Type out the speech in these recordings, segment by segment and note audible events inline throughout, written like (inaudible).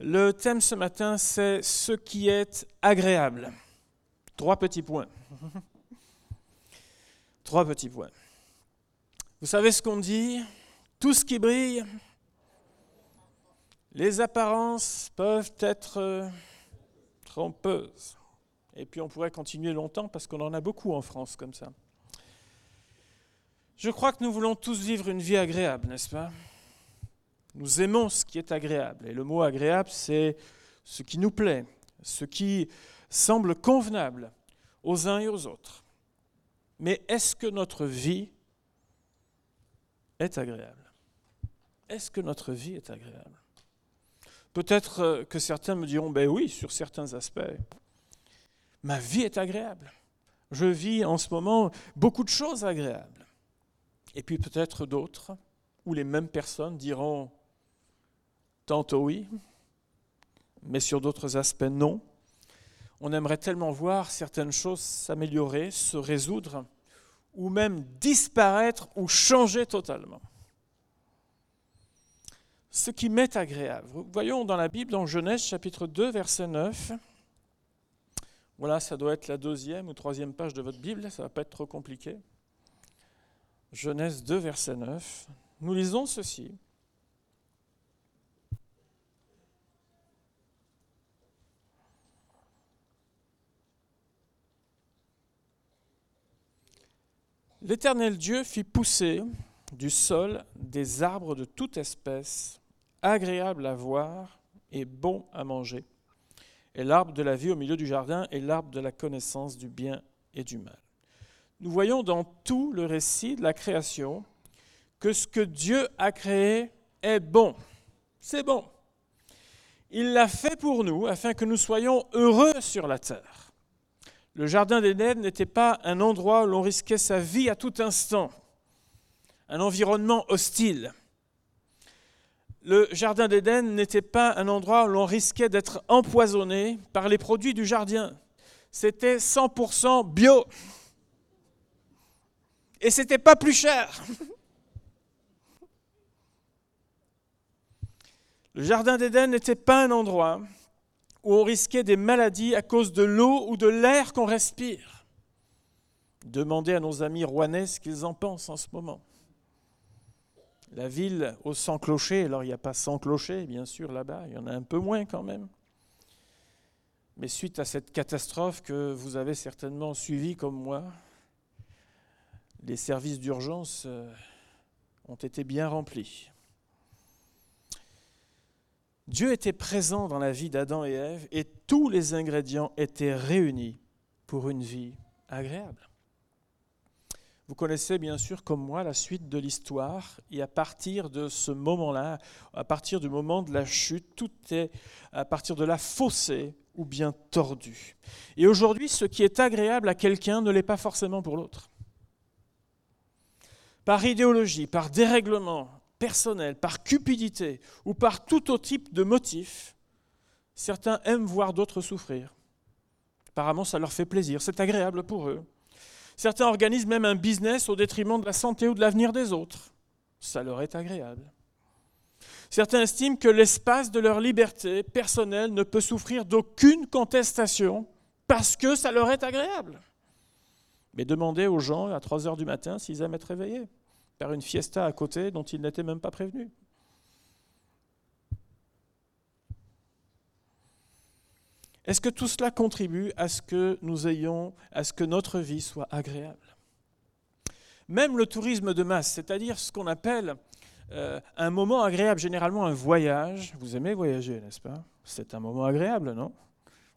Le thème ce matin, c'est ce qui est agréable. Trois petits points. (laughs) Trois petits points. Vous savez ce qu'on dit? Tout ce qui brille, les apparences peuvent être euh, trompeuses. Et puis on pourrait continuer longtemps parce qu'on en a beaucoup en France comme ça. Je crois que nous voulons tous vivre une vie agréable, n'est-ce pas? Nous aimons ce qui est agréable. Et le mot agréable, c'est ce qui nous plaît, ce qui semble convenable aux uns et aux autres. Mais est-ce que notre vie est agréable? Est-ce que notre vie est agréable? Peut-être que certains me diront, ben oui, sur certains aspects, ma vie est agréable. Je vis en ce moment beaucoup de choses agréables. Et puis peut-être d'autres, où les mêmes personnes diront, tantôt oui, mais sur d'autres aspects non. On aimerait tellement voir certaines choses s'améliorer, se résoudre, ou même disparaître ou changer totalement ce qui m'est agréable. Voyons dans la Bible, dans Genèse chapitre 2, verset 9. Voilà, ça doit être la deuxième ou troisième page de votre Bible, ça ne va pas être trop compliqué. Genèse 2, verset 9. Nous lisons ceci. L'Éternel Dieu fit pousser du sol des arbres de toute espèce, agréables à voir et bons à manger, et l'arbre de la vie au milieu du jardin et l'arbre de la connaissance du bien et du mal. Nous voyons dans tout le récit de la création que ce que Dieu a créé est bon. C'est bon. Il l'a fait pour nous afin que nous soyons heureux sur la terre. Le jardin d'Éden n'était pas un endroit où l'on risquait sa vie à tout instant un environnement hostile. Le jardin d'Éden n'était pas un endroit où l'on risquait d'être empoisonné par les produits du jardin. C'était 100% bio. Et c'était pas plus cher. Le jardin d'Éden n'était pas un endroit où on risquait des maladies à cause de l'eau ou de l'air qu'on respire. Demandez à nos amis rouennais ce qu'ils en pensent en ce moment. La ville aux 100 clochers, alors il n'y a pas 100 clochers, bien sûr, là-bas, il y en a un peu moins quand même. Mais suite à cette catastrophe que vous avez certainement suivie comme moi, les services d'urgence euh, ont été bien remplis. Dieu était présent dans la vie d'Adam et Ève et tous les ingrédients étaient réunis pour une vie agréable. Vous connaissez bien sûr comme moi la suite de l'histoire et à partir de ce moment-là, à partir du moment de la chute, tout est à partir de la fossée ou bien tordu. Et aujourd'hui, ce qui est agréable à quelqu'un ne l'est pas forcément pour l'autre. Par idéologie, par dérèglement personnel, par cupidité ou par tout autre type de motif, certains aiment voir d'autres souffrir. Apparemment, ça leur fait plaisir, c'est agréable pour eux. Certains organisent même un business au détriment de la santé ou de l'avenir des autres. Ça leur est agréable. Certains estiment que l'espace de leur liberté personnelle ne peut souffrir d'aucune contestation parce que ça leur est agréable. Mais demandez aux gens à 3 heures du matin s'ils aiment être réveillés par une fiesta à côté dont ils n'étaient même pas prévenus. Est-ce que tout cela contribue à ce que nous ayons, à ce que notre vie soit agréable? Même le tourisme de masse, c'est-à-dire ce qu'on appelle euh, un moment agréable, généralement un voyage. Vous aimez voyager, n'est-ce pas? C'est un moment agréable, non?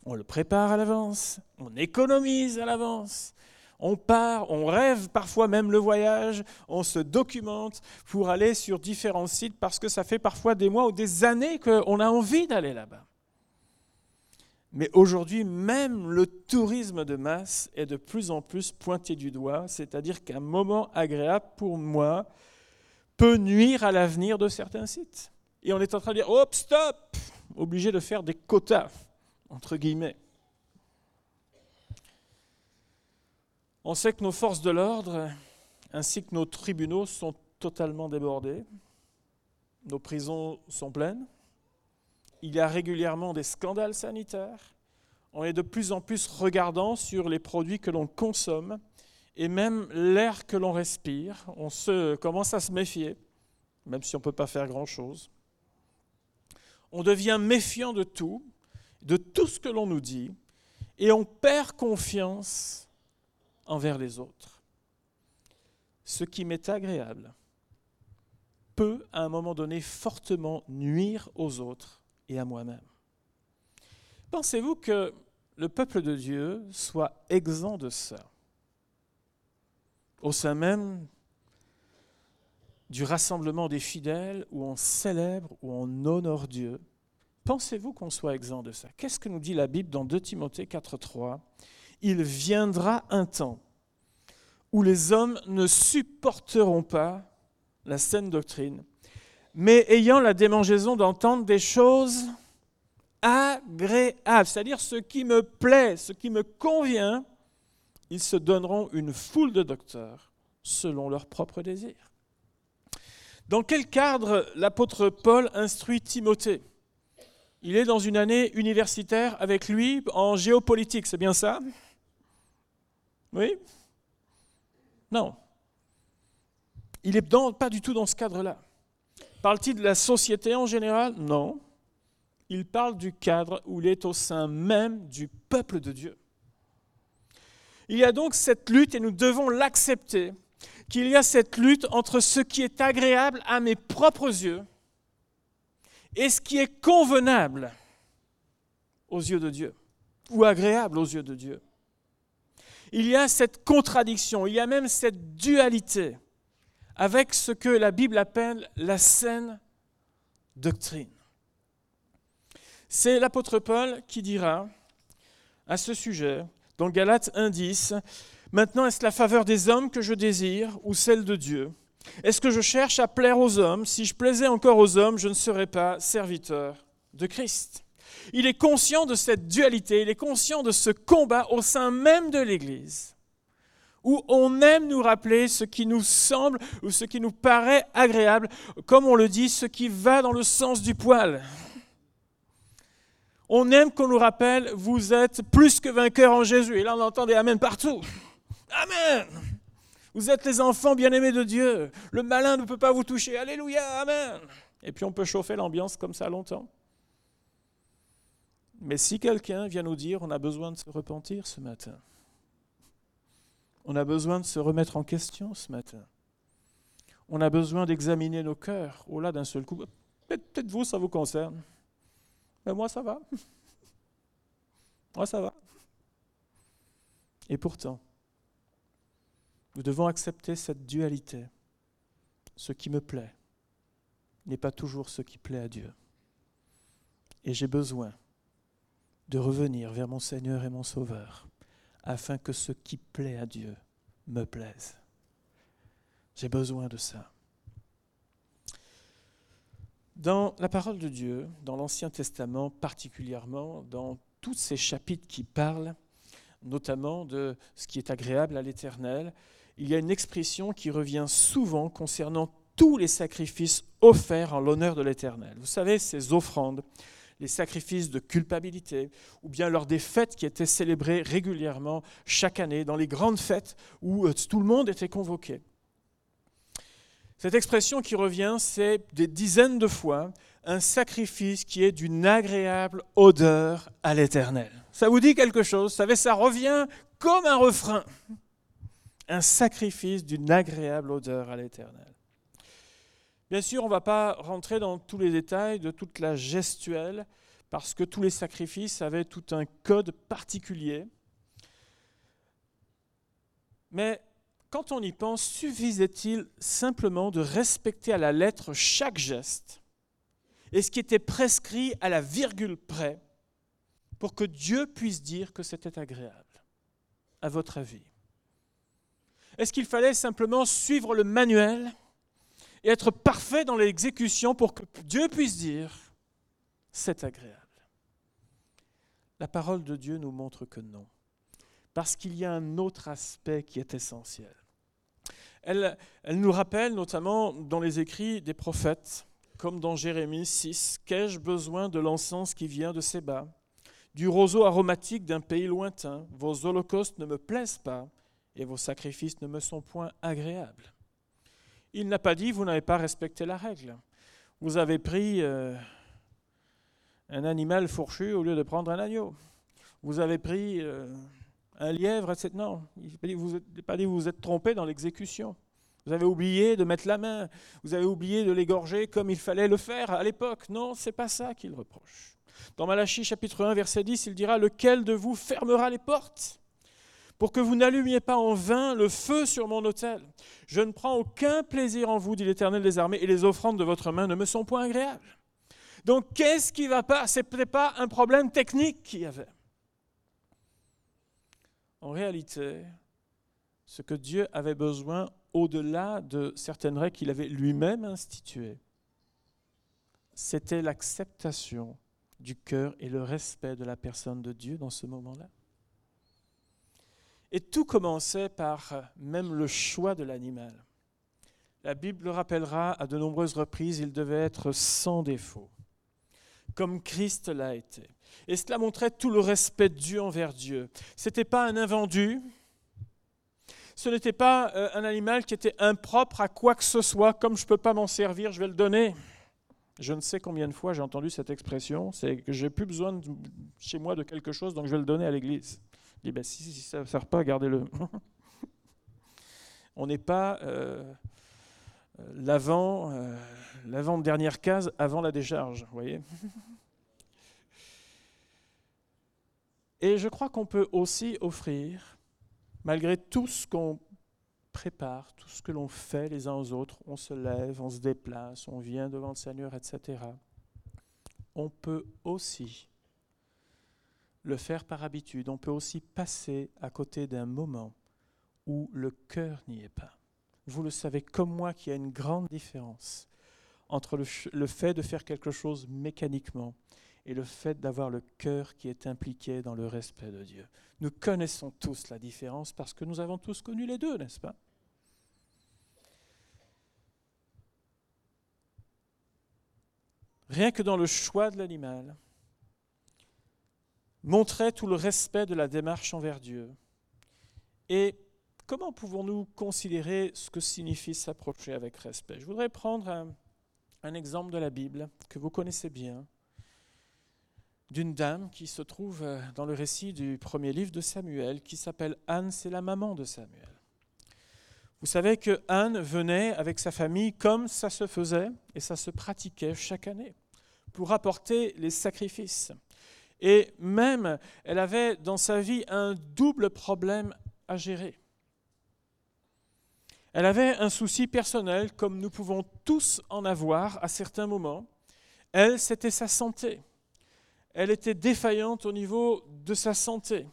On le prépare à l'avance, on économise à l'avance. On part, on rêve parfois même le voyage, on se documente pour aller sur différents sites parce que ça fait parfois des mois ou des années qu'on a envie d'aller là-bas. Mais aujourd'hui, même le tourisme de masse est de plus en plus pointé du doigt, c'est-à-dire qu'un moment agréable pour moi peut nuire à l'avenir de certains sites. Et on est en train de dire, hop, stop, obligé de faire des quotas, entre guillemets. On sait que nos forces de l'ordre, ainsi que nos tribunaux, sont totalement débordés. Nos prisons sont pleines. il y a régulièrement des scandales sanitaires. On est de plus en plus regardant sur les produits que l'on consomme et même l'air que l'on respire. On commence à se méfier, même si on ne peut pas faire grand-chose. On devient méfiant de tout, de tout ce que l'on nous dit, et on perd confiance envers les autres. Ce qui m'est agréable peut, à un moment donné, fortement nuire aux autres et à moi-même. Pensez-vous que le peuple de Dieu soit exempt de ça? Au sein même du rassemblement des fidèles où on célèbre, où on honore Dieu, pensez-vous qu'on soit exempt de ça? Qu'est-ce que nous dit la Bible dans 2 Timothée 4.3 Il viendra un temps où les hommes ne supporteront pas la saine doctrine, mais ayant la démangeaison d'entendre des choses agréables, c'est-à-dire ce qui me plaît, ce qui me convient, ils se donneront une foule de docteurs selon leurs propres désirs. Dans quel cadre l'apôtre Paul instruit Timothée? Il est dans une année universitaire avec lui en géopolitique, c'est bien ça? Oui Non. Il n'est pas du tout dans ce cadre-là. Parle-t-il de la société en général? Non. Il parle du cadre où il est au sein même du peuple de Dieu. Il y a donc cette lutte, et nous devons l'accepter, qu'il y a cette lutte entre ce qui est agréable à mes propres yeux et ce qui est convenable aux yeux de Dieu, ou agréable aux yeux de Dieu. Il y a cette contradiction, il y a même cette dualité avec ce que la Bible appelle la saine doctrine. C'est l'apôtre Paul qui dira à ce sujet, dans Galates 1.10, Maintenant est-ce la faveur des hommes que je désire ou celle de Dieu? Est-ce que je cherche à plaire aux hommes? Si je plaisais encore aux hommes, je ne serais pas serviteur de Christ. Il est conscient de cette dualité, il est conscient de ce combat au sein même de l'Église où on aime nous rappeler ce qui nous semble ou ce qui nous paraît agréable, comme on le dit, ce qui va dans le sens du poil. On aime qu'on nous rappelle, vous êtes plus que vainqueurs en Jésus. Et là, on entend des Amen partout. Amen. Vous êtes les enfants bien-aimés de Dieu. Le malin ne peut pas vous toucher. Alléluia, Amen. Et puis on peut chauffer l'ambiance comme ça longtemps. Mais si quelqu'un vient nous dire, on a besoin de se repentir ce matin, on a besoin de se remettre en question ce matin. On a besoin d'examiner nos cœurs. Oh là, d'un seul coup, peut-être vous, ça vous concerne. Mais moi, ça va. Moi, ça va. Et pourtant, nous devons accepter cette dualité. Ce qui me plaît n'est pas toujours ce qui plaît à Dieu. Et j'ai besoin de revenir vers mon Seigneur et mon Sauveur afin que ce qui plaît à Dieu me plaise. J'ai besoin de ça. Dans la parole de Dieu, dans l'Ancien Testament particulièrement, dans tous ces chapitres qui parlent notamment de ce qui est agréable à l'Éternel, il y a une expression qui revient souvent concernant tous les sacrifices offerts en l'honneur de l'Éternel. Vous savez, ces offrandes les sacrifices de culpabilité, ou bien lors des fêtes qui étaient célébrées régulièrement chaque année, dans les grandes fêtes où euh, tout le monde était convoqué. Cette expression qui revient, c'est des dizaines de fois un sacrifice qui est d'une agréable odeur à l'Éternel. Ça vous dit quelque chose? Savez, ça revient comme un refrain. Un sacrifice d'une agréable odeur à l'Éternel. Bien sûr, on ne va pas rentrer dans tous les détails de toute la gestuelle, parce que tous les sacrifices avaient tout un code particulier. Mais quand on y pense, suffisait-il simplement de respecter à la lettre chaque geste et ce qui était prescrit à la virgule près pour que Dieu puisse dire que c'était agréable, à votre avis? Est-ce qu'il fallait simplement suivre le manuel? Et être parfait dans l'exécution pour que Dieu puisse dire, c'est agréable. La parole de Dieu nous montre que non, parce qu'il y a un autre aspect qui est essentiel. Elle, nous rappelle notamment dans les écrits des prophètes, comme dans Jérémie 6, Qu'ai-je besoin de l'encens qui vient de ses bas, du roseau aromatique d'un pays lointain? Vos holocaustes ne me plaisent pas, et vos sacrifices ne me sont point agréables. Il n'a pas dit, vous n'avez pas respecté la règle. Vous avez pris euh, un animal fourchu au lieu de prendre un agneau. Vous avez pris euh, un lièvre, etc. Non, il n'avez pas dit vous vous êtes trompé dans l'exécution. Vous avez oublié de mettre la main, vous avez oublié de l'égorger comme il fallait le faire à l'époque. Non, c'est pas ça qu'il reproche. Dans Malachie chapitre 1 verset 10, il dira lequel de vous fermera les portes? Pour que vous n'allumiez pas en vain le feu sur mon autel. Je ne prends aucun plaisir en vous, dit l'Éternel des armées, et les offrandes de votre main ne me sont point agréables. Donc qu'est-ce qui va pas? Ce n'était pas un problème technique qu'il y avait. En réalité, ce que Dieu avait besoin, au-delà de certaines règles qu'il avait lui-même instituées, c'était l'acceptation du cœur et le respect de la personne de Dieu dans ce moment-là. Et tout commençait par même le choix de l'animal. La Bible le rappellera à de nombreuses reprises, il devait être sans défaut, comme Christ l'a été. Et cela montrait tout le respect Dieu envers Dieu. Ce n'était pas un invendu, ce n'était pas euh, un animal qui était impropre à quoi que ce soit, comme je ne peux pas m'en servir, je vais le donner. Je ne sais combien de fois j'ai entendu cette expression, c'est que j'ai plus besoin chez moi de quelque chose, donc je vais le donner à l'église. Dis, ben, si, ça ne sert pas, gardez-le. (laughs) On n'est pas euh, l'avant, euh, l'avant-dernière case avant la décharge, vous voyez (laughs) Et je crois qu'on peut aussi offrir, malgré tout ce qu'on prépare, tout ce que l'on fait les uns aux autres, on se lève, on se déplace, on vient devant le Seigneur, etc. On peut aussi le faire par habitude. On peut aussi passer à côté d'un moment où le cœur n'y est pas. Vous le savez comme moi qu'il y a une grande différence entre le, fait de faire quelque chose mécaniquement et le fait d'avoir le cœur qui est impliqué dans le respect de Dieu. Nous connaissons tous la différence parce que nous avons tous connu les deux, n'est-ce pas? Rien que dans le choix de l'animal, montrait tout le respect de la démarche envers Dieu. Et comment pouvons-nous considérer ce que signifie s'approcher avec respect? Je voudrais prendre un, un exemple de la Bible que vous connaissez bien, d'une dame qui se trouve euh, dans le récit du premier livre de Samuel, qui s'appelle Anne, c'est la maman de Samuel. Vous savez que Anne venait avec sa famille comme ça se faisait et ça se pratiquait chaque année pour apporter les sacrifices. Et même, elle avait dans sa vie un double problème à gérer. Elle avait un souci personnel, comme nous pouvons tous en avoir à certains moments. Elle, c'était sa santé elle était défaillante au niveau de sa santé.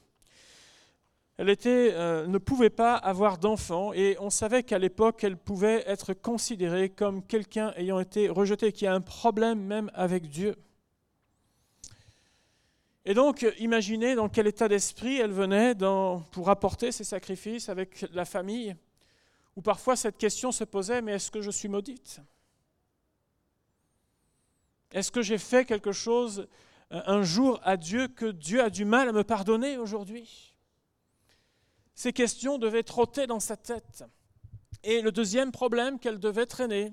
Elle euh, ne pouvait pas avoir d'enfants et on savait qu'à l'époque, elle pouvait être considérée comme quelqu'un ayant été rejeté, qui a un problème même avec Dieu. Et donc, imaginez dans quel état d'esprit elle venait pour apporter ses sacrifices avec la famille, où parfois cette question se posait, mais est-ce que je suis maudite? Est-ce que j'ai fait quelque chose un jour à Dieu que Dieu a du mal à me pardonner aujourd'hui? Ces questions devaient trotter dans sa tête. Et le deuxième problème qu'elle devait traîner,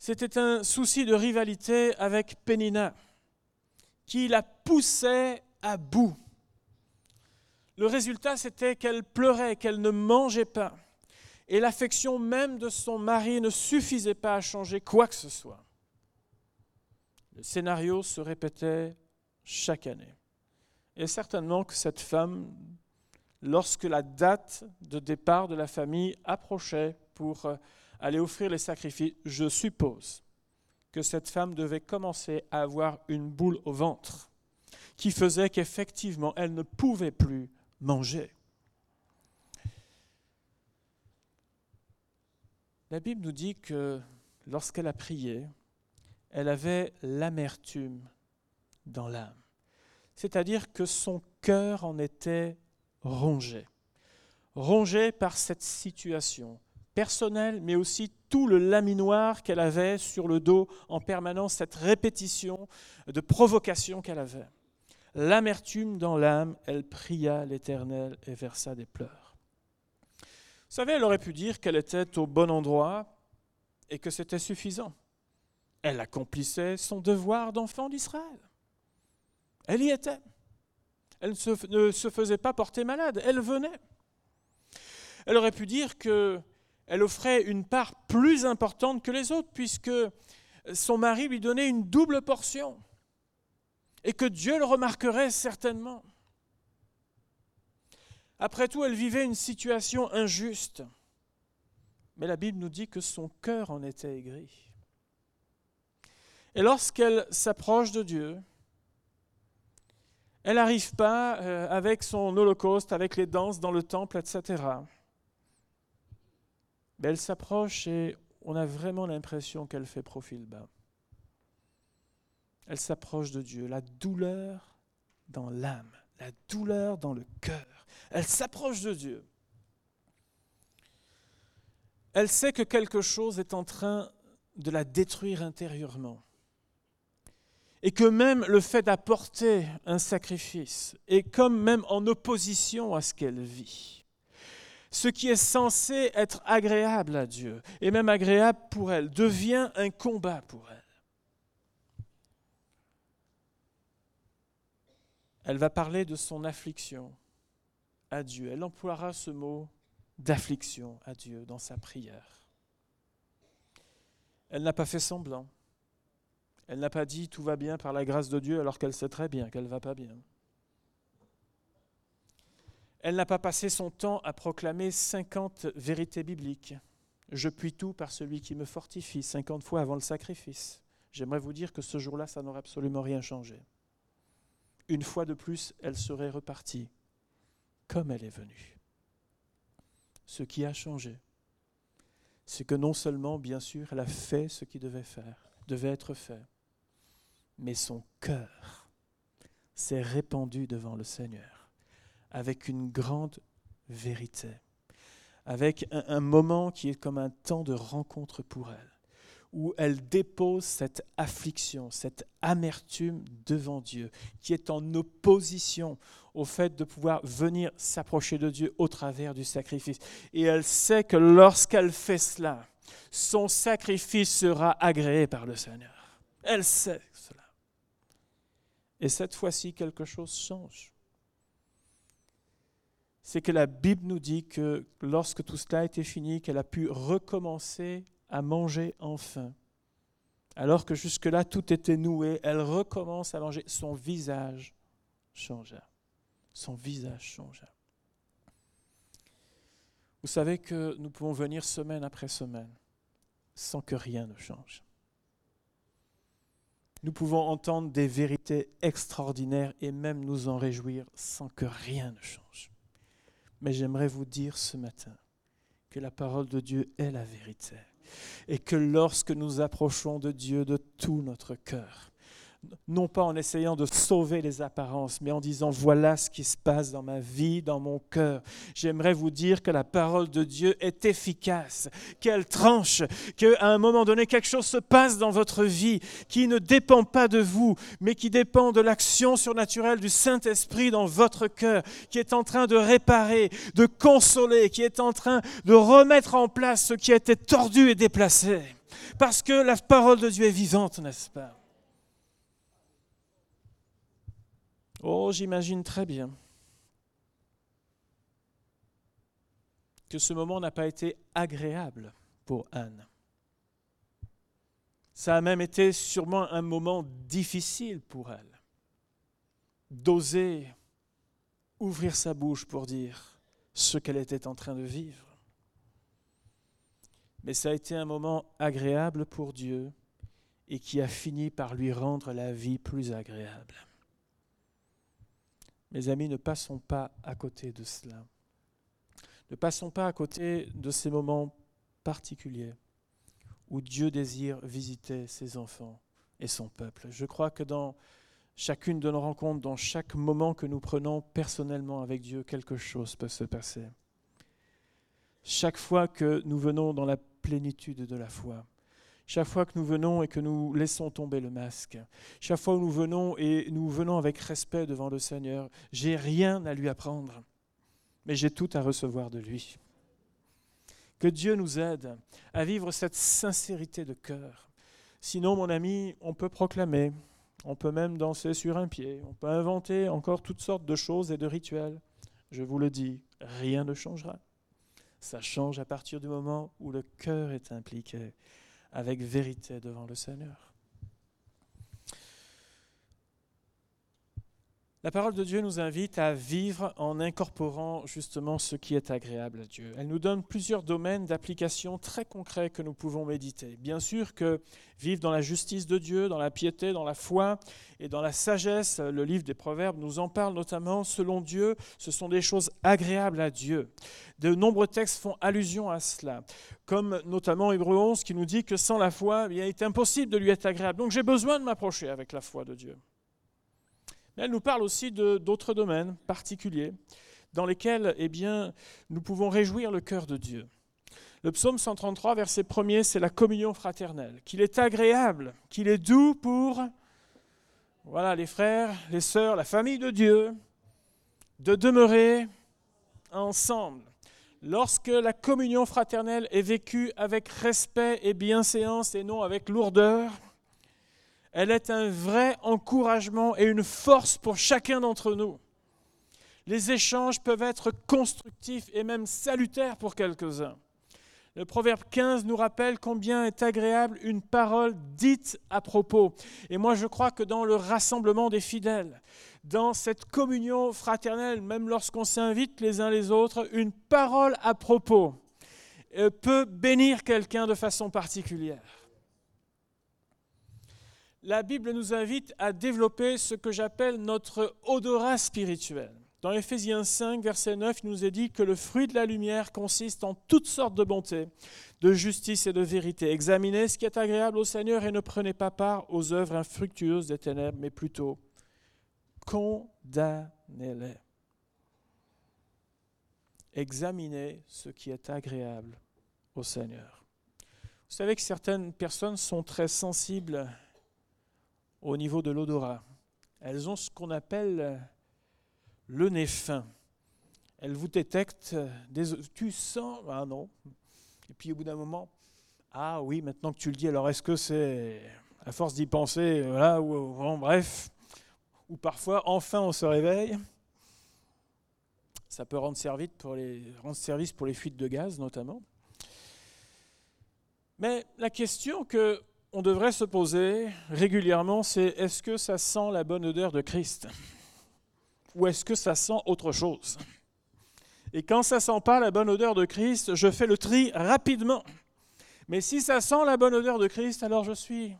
c'était un souci de rivalité avec Pénina, qui la poussait à bout. Le résultat, c'était qu'elle pleurait, qu'elle ne mangeait pas. Et l'affection même de son mari ne suffisait pas à changer quoi que ce soit. Le scénario se répétait chaque année. Et certainement que cette femme, lorsque la date de départ de la famille approchait pour euh, aller offrir les sacrifices, je suppose cette femme devait commencer à avoir une boule au ventre qui faisait qu'effectivement elle ne pouvait plus manger. La Bible nous dit que lorsqu'elle a prié, elle avait l'amertume dans l'âme. C'est-à-dire que son cœur en était rongé. Rongé par cette situation, personnel, mais aussi tout le laminoir qu'elle avait sur le dos en permanence, cette répétition de provocation qu'elle avait. L'amertume dans l'âme, elle pria l'Éternel et versa des pleurs. Vous savez, elle aurait pu dire qu'elle était au bon endroit et que c'était suffisant. Elle accomplissait son devoir d'enfant d'Israël. Elle y était. Elle ne se faisait pas porter malade, elle venait. Elle aurait pu dire que elle offrait une part plus importante que les autres, puisque son mari lui donnait une double portion, et que Dieu le remarquerait certainement. Après tout, elle vivait une situation injuste, mais la Bible nous dit que son cœur en était aigri. Et lorsqu'elle s'approche de Dieu, elle n'arrive pas euh, avec son holocauste, avec les danses dans le temple, etc. Mais elle s'approche et on a vraiment l'impression qu'elle fait profil bas. Elle s'approche de Dieu, la douleur dans l'âme, la douleur dans le cœur. Elle s'approche de Dieu. Elle sait que quelque chose est en train de la détruire intérieurement. Et que même le fait d'apporter un sacrifice est comme même en opposition à ce qu'elle vit ce qui est censé être agréable à Dieu, et même agréable pour elle, devient un combat pour elle. Elle va parler de son affliction à Dieu. Elle emploiera ce mot d'affliction à Dieu dans sa prière. Elle n'a pas fait semblant. Elle n'a pas dit tout va bien par la grâce de Dieu alors qu'elle sait très bien qu'elle ne va pas bien. Elle n'a pas passé son temps à proclamer 50 vérités bibliques. Je puis tout par celui qui me fortifie, 50 fois avant le sacrifice. J'aimerais vous dire que ce jour-là, ça n'aurait absolument rien changé. Une fois de plus, elle serait repartie comme elle est venue. Ce qui a changé, c'est que non seulement, bien sûr, elle a fait ce qui devait faire, devait être fait, mais son cœur s'est répandu devant le Seigneur avec une grande vérité, avec un, moment qui est comme un temps de rencontre pour elle, où elle dépose cette affliction, cette amertume devant Dieu, qui est en opposition au fait de pouvoir venir s'approcher de Dieu au travers du sacrifice. Et elle sait que lorsqu'elle fait cela, son sacrifice sera agréé par le Seigneur. Elle sait cela. Et cette fois-ci, quelque chose change c'est que la Bible nous dit que lorsque tout cela été fini, qu'elle a pu recommencer à manger enfin. Alors que jusque-là, tout était noué, elle recommence à manger. Son visage changea. Son visage changea. Vous savez que nous pouvons venir semaine après semaine sans que rien ne change. Nous pouvons entendre des vérités extraordinaires et même nous en réjouir sans que rien ne change. Mais j'aimerais vous dire ce matin que la parole de Dieu est la vérité et que lorsque nous approchons de Dieu de tout notre cœur, non pas en essayant de sauver les apparences, mais en disant voilà ce qui se passe dans ma vie, dans mon cœur. J'aimerais vous dire que la parole de Dieu est efficace, qu'elle tranche, qu'à un moment donné quelque chose se passe dans votre vie qui ne dépend pas de vous, mais qui dépend de l'action surnaturelle du Saint-Esprit dans votre cœur, qui est en train de réparer, de consoler, qui est en train de remettre en place ce qui a été tordu et déplacé. Parce que la parole de Dieu est vivante, n'est-ce pas? Oh, j'imagine très bien que ce moment n'a pas été agréable pour Anne. Ça a même été sûrement un moment difficile pour elle d'oser ouvrir sa bouche pour dire ce qu'elle était en train de vivre. Mais ça a été un moment agréable pour Dieu et qui a fini par lui rendre la vie plus agréable. Mes amis, ne passons pas à côté de cela. Ne passons pas à côté de ces moments particuliers où Dieu désire visiter ses enfants et son peuple. Je crois que dans chacune de nos rencontres, dans chaque moment que nous prenons personnellement avec Dieu, quelque chose peut se passer. chaque fois que nous venons dans la plénitude de la foi. Chaque fois que nous venons et que nous laissons tomber le masque, chaque fois où nous venons et nous venons avec respect devant le Seigneur, j'ai rien à lui apprendre, mais j'ai tout à recevoir de lui. Que Dieu nous aide à vivre cette sincérité de cœur. Sinon, mon ami, on peut proclamer, on peut même danser sur un pied, on peut inventer encore toutes sortes de choses et de rituels. Je vous le dis, rien ne changera. Ça change à partir du moment où le cœur est impliqué avec vérité devant le Seigneur. La parole de Dieu nous invite à vivre en incorporant justement ce qui est agréable à Dieu. Elle nous donne plusieurs domaines d'application très concrets que nous pouvons méditer. Bien sûr que vivre dans la justice de Dieu, dans la piété, dans la foi et dans la sagesse, le livre des Proverbes nous en parle notamment, selon Dieu, ce sont des choses agréables à Dieu. De nombreux textes font allusion à cela, comme notamment Hébreu 11 qui nous dit que sans la foi, il est impossible de lui être agréable. Donc j'ai besoin de m'approcher avec la foi de Dieu elle nous parle aussi d'autres domaines particuliers dans lesquels eh nous pouvons réjouir le cœur de Dieu. Le psaume 133, verset 1er, c'est la communion fraternelle, qu'il est agréable, qu'il est doux pour voilà, les frères, les sœurs, la famille de Dieu, de demeurer ensemble. Lorsque la communion fraternelle est vécue avec respect et bienséance et non avec lourdeur, elle est un vrai encouragement et une force pour chacun d'entre nous. Les échanges peuvent être constructifs et même salutaires pour quelques-uns. Le proverbe 15 nous rappelle combien est agréable une parole dite à propos. Et moi je crois que dans le rassemblement des fidèles, dans cette communion fraternelle, même lorsqu'on s'invite les uns les autres, une parole à propos euh, peut bénir quelqu'un de façon particulière la Bible nous invite à développer ce que j'appelle notre odorat spirituel. Dans Ephésiens 5, verset 9, il nous est dit que le fruit de la lumière consiste en toutes sortes de bonté, de justice et de vérité. Examinez ce qui est agréable au Seigneur et ne prenez pas part aux œuvres infructueuses des ténèbres, mais plutôt condamnez-les. Examinez ce qui est agréable au Seigneur. Vous savez que certaines personnes sont très sensibles au niveau de l'odorat. Elles ont ce qu'on appelle le nez fin. Elles vous détectent. Tu sens Ah non. Et puis au bout d'un moment, ah oui, maintenant que tu le dis, alors est-ce que c'est à force d'y penser, voilà, ou bref, ou parfois enfin on se réveille. Ça peut rendre service pour les fuites de gaz notamment. Mais la question que on devrait se poser régulièrement, c'est est-ce que ça sent la bonne odeur de Christ? Ou est-ce que ça sent autre chose? Et quand ça sent pas la bonne odeur de Christ, je fais le tri rapidement. Mais si ça sent la bonne odeur de Christ, alors je suis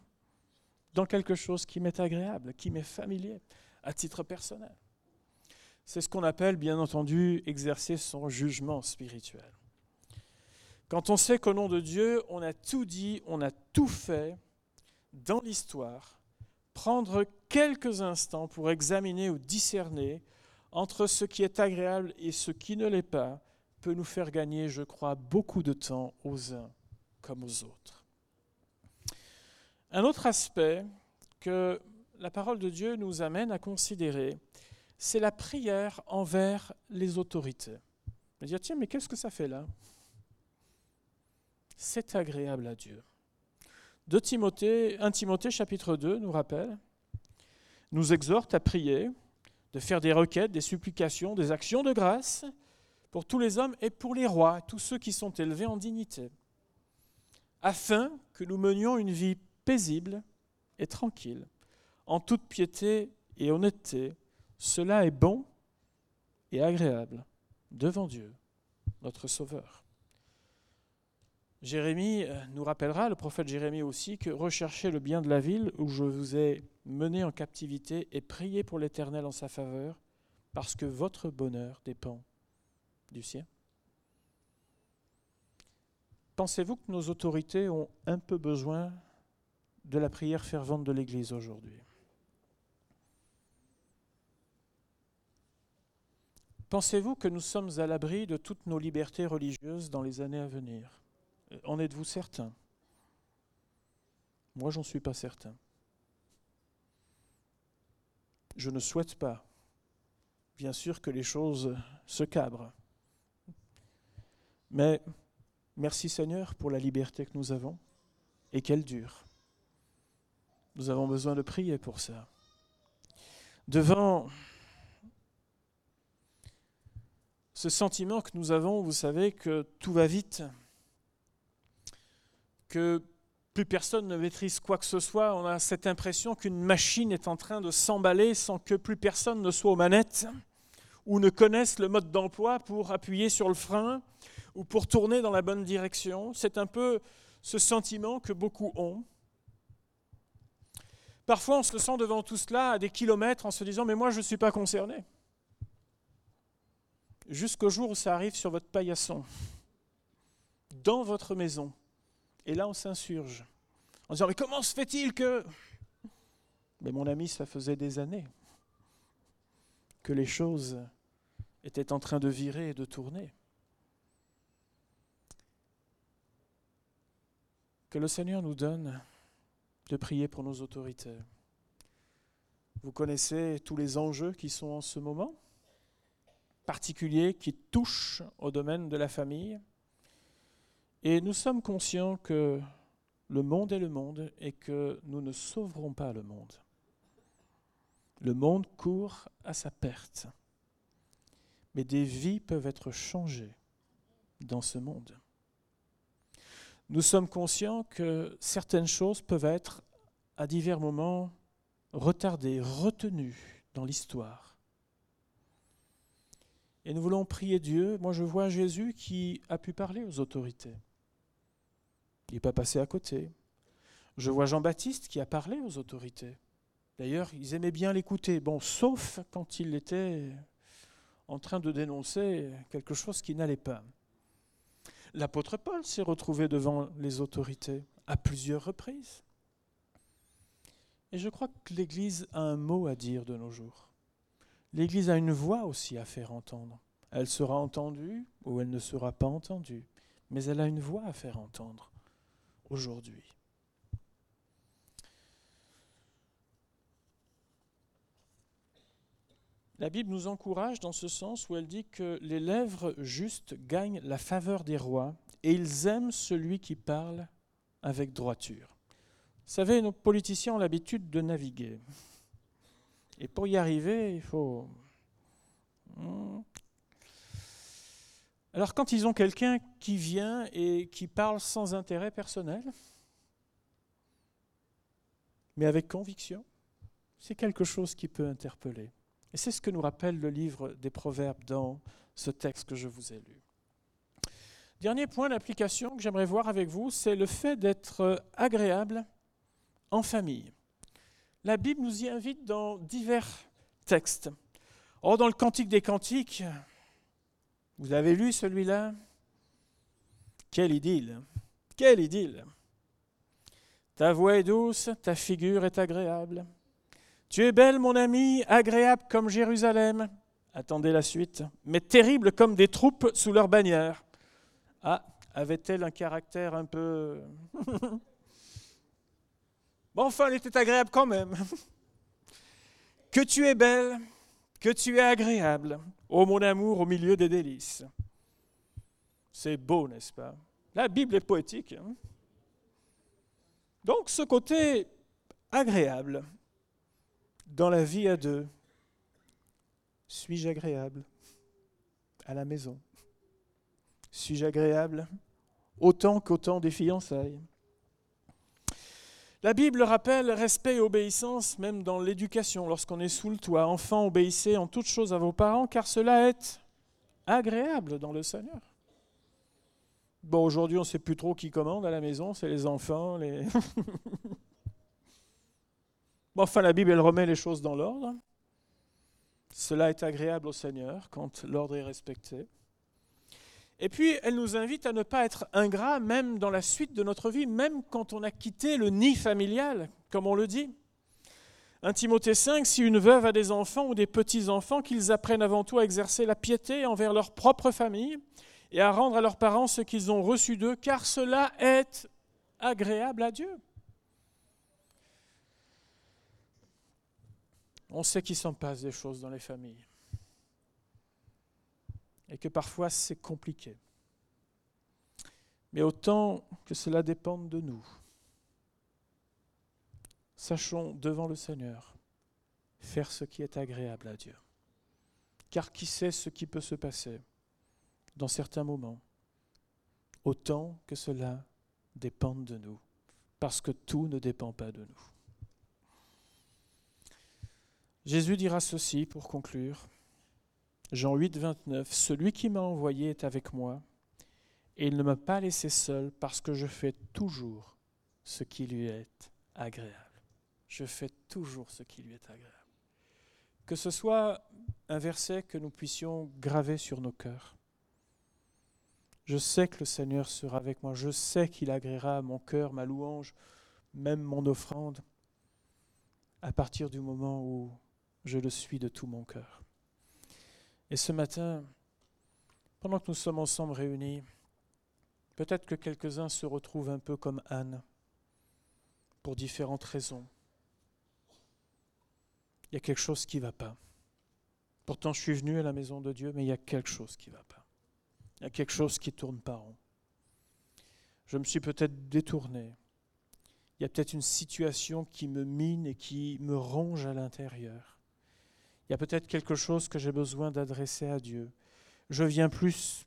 dans quelque chose qui m'est agréable, qui m'est familier, à titre personnel. C'est ce qu'on appelle, bien entendu, exercer son jugement spirituel. Quand on sait qu'au nom de Dieu, on a tout dit, on a tout fait, dans l'histoire, prendre quelques instants pour examiner ou discerner entre ce qui est agréable et ce qui ne l'est pas, peut nous faire gagner, je crois, beaucoup de temps aux uns comme aux autres. Un autre aspect que la parole de Dieu nous amène à considérer, c'est la prière envers les autorités. On dire, tiens, mais qu'est-ce que ça fait là? C'est agréable à Dieu. De Timothée, 1 Timothée chapitre 2 nous rappelle, nous exhorte à prier, de faire des requêtes, des supplications, des actions de grâce pour tous les hommes et pour les rois, tous ceux qui sont élevés en dignité, afin que nous menions une vie paisible et tranquille, en toute piété et honnêteté. Cela est bon et agréable devant Dieu, notre Sauveur. Jérémie euh, nous rappellera, le prophète Jérémie aussi, que recherchez le bien de la ville où je vous ai mené en captivité et priez pour l'Éternel en sa faveur, parce que votre bonheur dépend du sien. Pensez-vous que nos autorités ont un peu besoin de la prière fervente de l'Église aujourd'hui? Pensez-vous que nous sommes à l'abri de toutes nos libertés religieuses dans les années à venir? En êtes-vous certain? Moi, j'en suis pas certain. Je ne souhaite pas, bien sûr, que les choses se cabrent. Mais merci Seigneur pour la liberté que nous avons et qu'elle dure. Nous avons besoin de prier pour ça. Devant ce sentiment que nous avons, vous savez, que tout va vite, que plus personne ne maîtrise quoi que ce soit, on a cette impression qu'une machine est en train de s'emballer sans que plus personne ne soit aux manettes ou ne connaisse le mode d'emploi pour appuyer sur le frein ou pour tourner dans la bonne direction. C'est un peu ce sentiment que beaucoup ont. Parfois, on se sent devant tout cela à des kilomètres en se disant Mais moi, je ne suis pas concerné. Jusqu'au jour où ça arrive sur votre paillasson, dans votre maison. Et là, on s'insurge en disant Mais comment se fait-il que. Mais mon ami, ça faisait des années que les choses étaient en train de virer et de tourner. Que le Seigneur nous donne de prier pour nos autorités. Vous connaissez tous les enjeux qui sont en ce moment, particuliers qui touchent au domaine de la famille. Et nous sommes conscients que le monde est le monde et que nous ne sauverons pas le monde. Le monde court à sa perte. Mais des vies peuvent être changées dans ce monde nous sommes conscients que certaines choses peuvent être à divers moments retardées, retenues dans l'histoire. Et nous voulons prier Dieu. Moi, je vois Jésus qui a pu parler aux autorités. Il n'est pas passé à côté. Je vois Jean-Baptiste qui a parlé aux autorités. D'ailleurs, ils aimaient bien l'écouter. Bon, sauf quand il était en train de dénoncer quelque chose qui n'allait pas. L'apôtre Paul s'est retrouvé devant les autorités à plusieurs reprises. Et je crois que l'Église a un mot à dire de nos jours. L'Église a une voix aussi à faire entendre. Elle sera entendue ou elle ne sera pas entendue, mais elle a une voix à faire entendre aujourd'hui. La Bible nous encourage dans ce sens où elle dit que les lèvres justes gagnent la faveur des rois et ils aiment celui qui parle avec droiture. Vous savez, nos politiciens ont l'habitude de naviguer. Et pour y arriver, il faut... Alors quand ils ont quelqu'un qui vient et qui parle sans intérêt personnel, mais avec conviction, c'est quelque chose qui peut interpeller. Et c'est ce que nous rappelle le livre des Proverbes dans ce texte que je vous ai lu. Dernier point d'application que j'aimerais voir avec vous, c'est le fait d'être agréable en famille. La Bible nous y invite dans divers textes. Or, dans le Cantique des Cantiques, vous avez lu celui-là? Quelle idylle Quelle idylle Ta voix est douce, ta figure est agréable. Tu es belle, mon ami, agréable comme Jérusalem. Attendez la suite. Mais terrible comme des troupes sous leur bannière. Ah, avait-elle un caractère un peu. (laughs) bon, enfin, elle était agréable quand même. (laughs) que tu es belle, que tu es agréable, ô mon amour, au milieu des délices. C'est beau, n'est-ce pas? La Bible est poétique. Hein? Donc, ce côté agréable, dans la vie à deux, suis-je agréable à la maison? Suis-je agréable autant qu'au temps des fiançailles? La Bible rappelle respect et obéissance même dans l'éducation. Lorsqu'on est sous le toit, enfant, obéissez en toutes choses à vos parents, car cela est agréable dans le Seigneur. Bon, aujourd'hui, on ne sait plus trop qui commande à la maison, c'est les enfants, les... (laughs) enfin, la Bible, elle remet les choses dans l'ordre. Cela est agréable au Seigneur quand l'ordre est respecté. Et puis, elle nous invite à ne pas être ingrat même dans la suite de notre vie, même quand on a quitté le nid familial, comme on le dit. 1 Timothée 5, si une veuve a des enfants ou des petits-enfants, qu'ils apprennent avant tout à exercer la piété envers leur propre famille et à rendre à leurs parents ce qu'ils ont reçu d'eux, car cela est agréable à Dieu. On sait qu'il s'en passe des choses dans les familles et que parfois c'est compliqué. Mais autant que cela dépende de nous, sachons devant le Seigneur faire ce qui est agréable à Dieu. Car qui sait ce qui peut se passer dans certains moments, autant que cela dépende de nous, parce que tout ne dépend pas de nous. Jésus dira ceci pour conclure. Jean 8, 29, Celui qui m'a envoyé est avec moi, et il ne m'a pas laissé seul parce que je fais toujours ce qui lui est agréable. Je fais toujours ce qui lui est agréable. Que ce soit un verset que nous puissions graver sur nos cœurs. Je sais que le Seigneur sera avec moi. Je sais qu'il agréera mon cœur, ma louange, même mon offrande, à partir du moment où je le suis de tout mon cœur. Et ce matin, pendant que nous sommes ensemble réunis, peut-être que quelques-uns se retrouvent un peu comme Anne, pour différentes raisons. Il y a quelque chose qui ne va pas. Pourtant, je suis venu à la maison de Dieu, mais il y a quelque chose qui ne va pas. Il y a quelque chose qui tourne pas rond. Je me suis peut-être détourné. Il y a peut-être une situation qui me mine et qui me ronge à l'intérieur. Il y a peut-être quelque chose que j'ai besoin d'adresser à Dieu. Je viens plus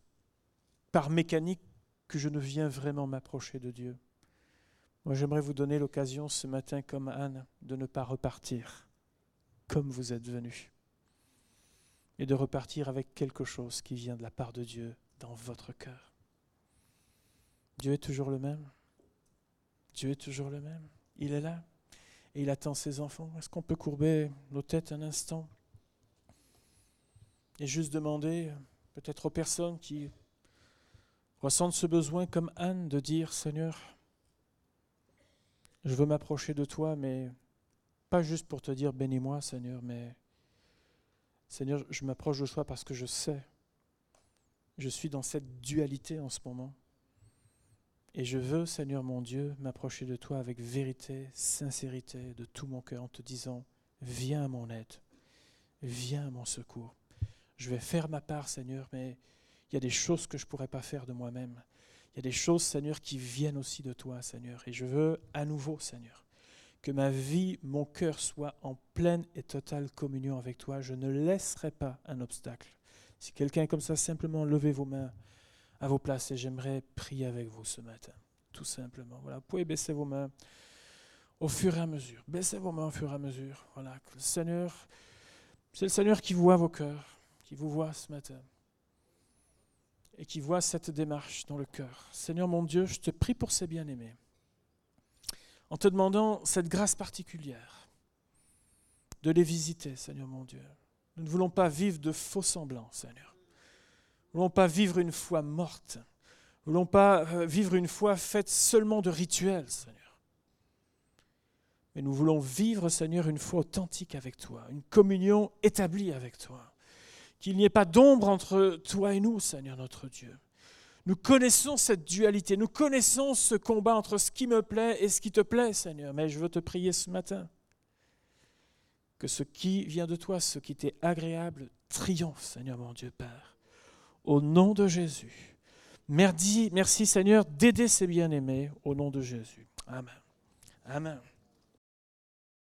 par mécanique que je ne viens vraiment m'approcher de Dieu. Moi, j'aimerais vous donner l'occasion ce matin, comme Anne, de ne pas repartir comme vous êtes venu, et de repartir avec quelque chose qui vient de la part de Dieu dans votre cœur. Dieu est toujours le même. Dieu est toujours le même. Il est là et il attend ses enfants. Est-ce qu'on peut courber nos têtes un instant? Et juste demander peut-être aux personnes qui ressentent ce besoin comme Anne de dire Seigneur, je veux m'approcher de toi, mais pas juste pour te dire bénis-moi Seigneur, mais Seigneur, je m'approche de toi parce que je sais, je suis dans cette dualité en ce moment. Et je veux, Seigneur mon Dieu, m'approcher de toi avec vérité, sincérité, de tout mon cœur, en te disant, viens à mon aide, viens à mon secours je vais faire ma part, Seigneur, mais il y a des choses que je ne pourrais pas faire de moi-même. Il y a des choses, Seigneur, qui viennent aussi de toi, Seigneur. Et je veux à nouveau, Seigneur, que ma vie, mon cœur soit en pleine et totale communion avec toi. Je ne laisserai pas un obstacle. Si quelqu'un est comme ça, simplement levez vos mains à vos places et j'aimerais prier avec vous ce matin, tout simplement. Voilà, vous pouvez baisser vos mains au fur et à mesure. Baissez vos mains au fur et à mesure. Voilà, le Seigneur, c'est le Seigneur qui voit vos cœurs qui vous voit ce matin et qui voit cette démarche dans le cœur. Seigneur mon Dieu, je te prie pour ces bien-aimés, en te demandant cette grâce particulière de les visiter, Seigneur mon Dieu. Nous ne voulons pas vivre de faux semblants, Seigneur. Nous ne voulons pas vivre une foi morte. Nous ne voulons pas euh, vivre une foi faite seulement de rituels, Seigneur. Mais nous voulons vivre, Seigneur, une foi authentique avec toi, une communion établie avec toi qu'il n'y ait pas d'ombre entre toi et nous, Seigneur notre Dieu. Nous connaissons cette dualité, nous connaissons ce combat entre ce qui me plaît et ce qui te plaît, Seigneur. Mais je veux te prier ce matin que ce qui vient de toi, ce qui t'est agréable, triomphe, Seigneur mon Dieu Père. Au nom de Jésus. Merci, merci Seigneur d'aider ces bien-aimés au nom de Jésus. Amen. Amen.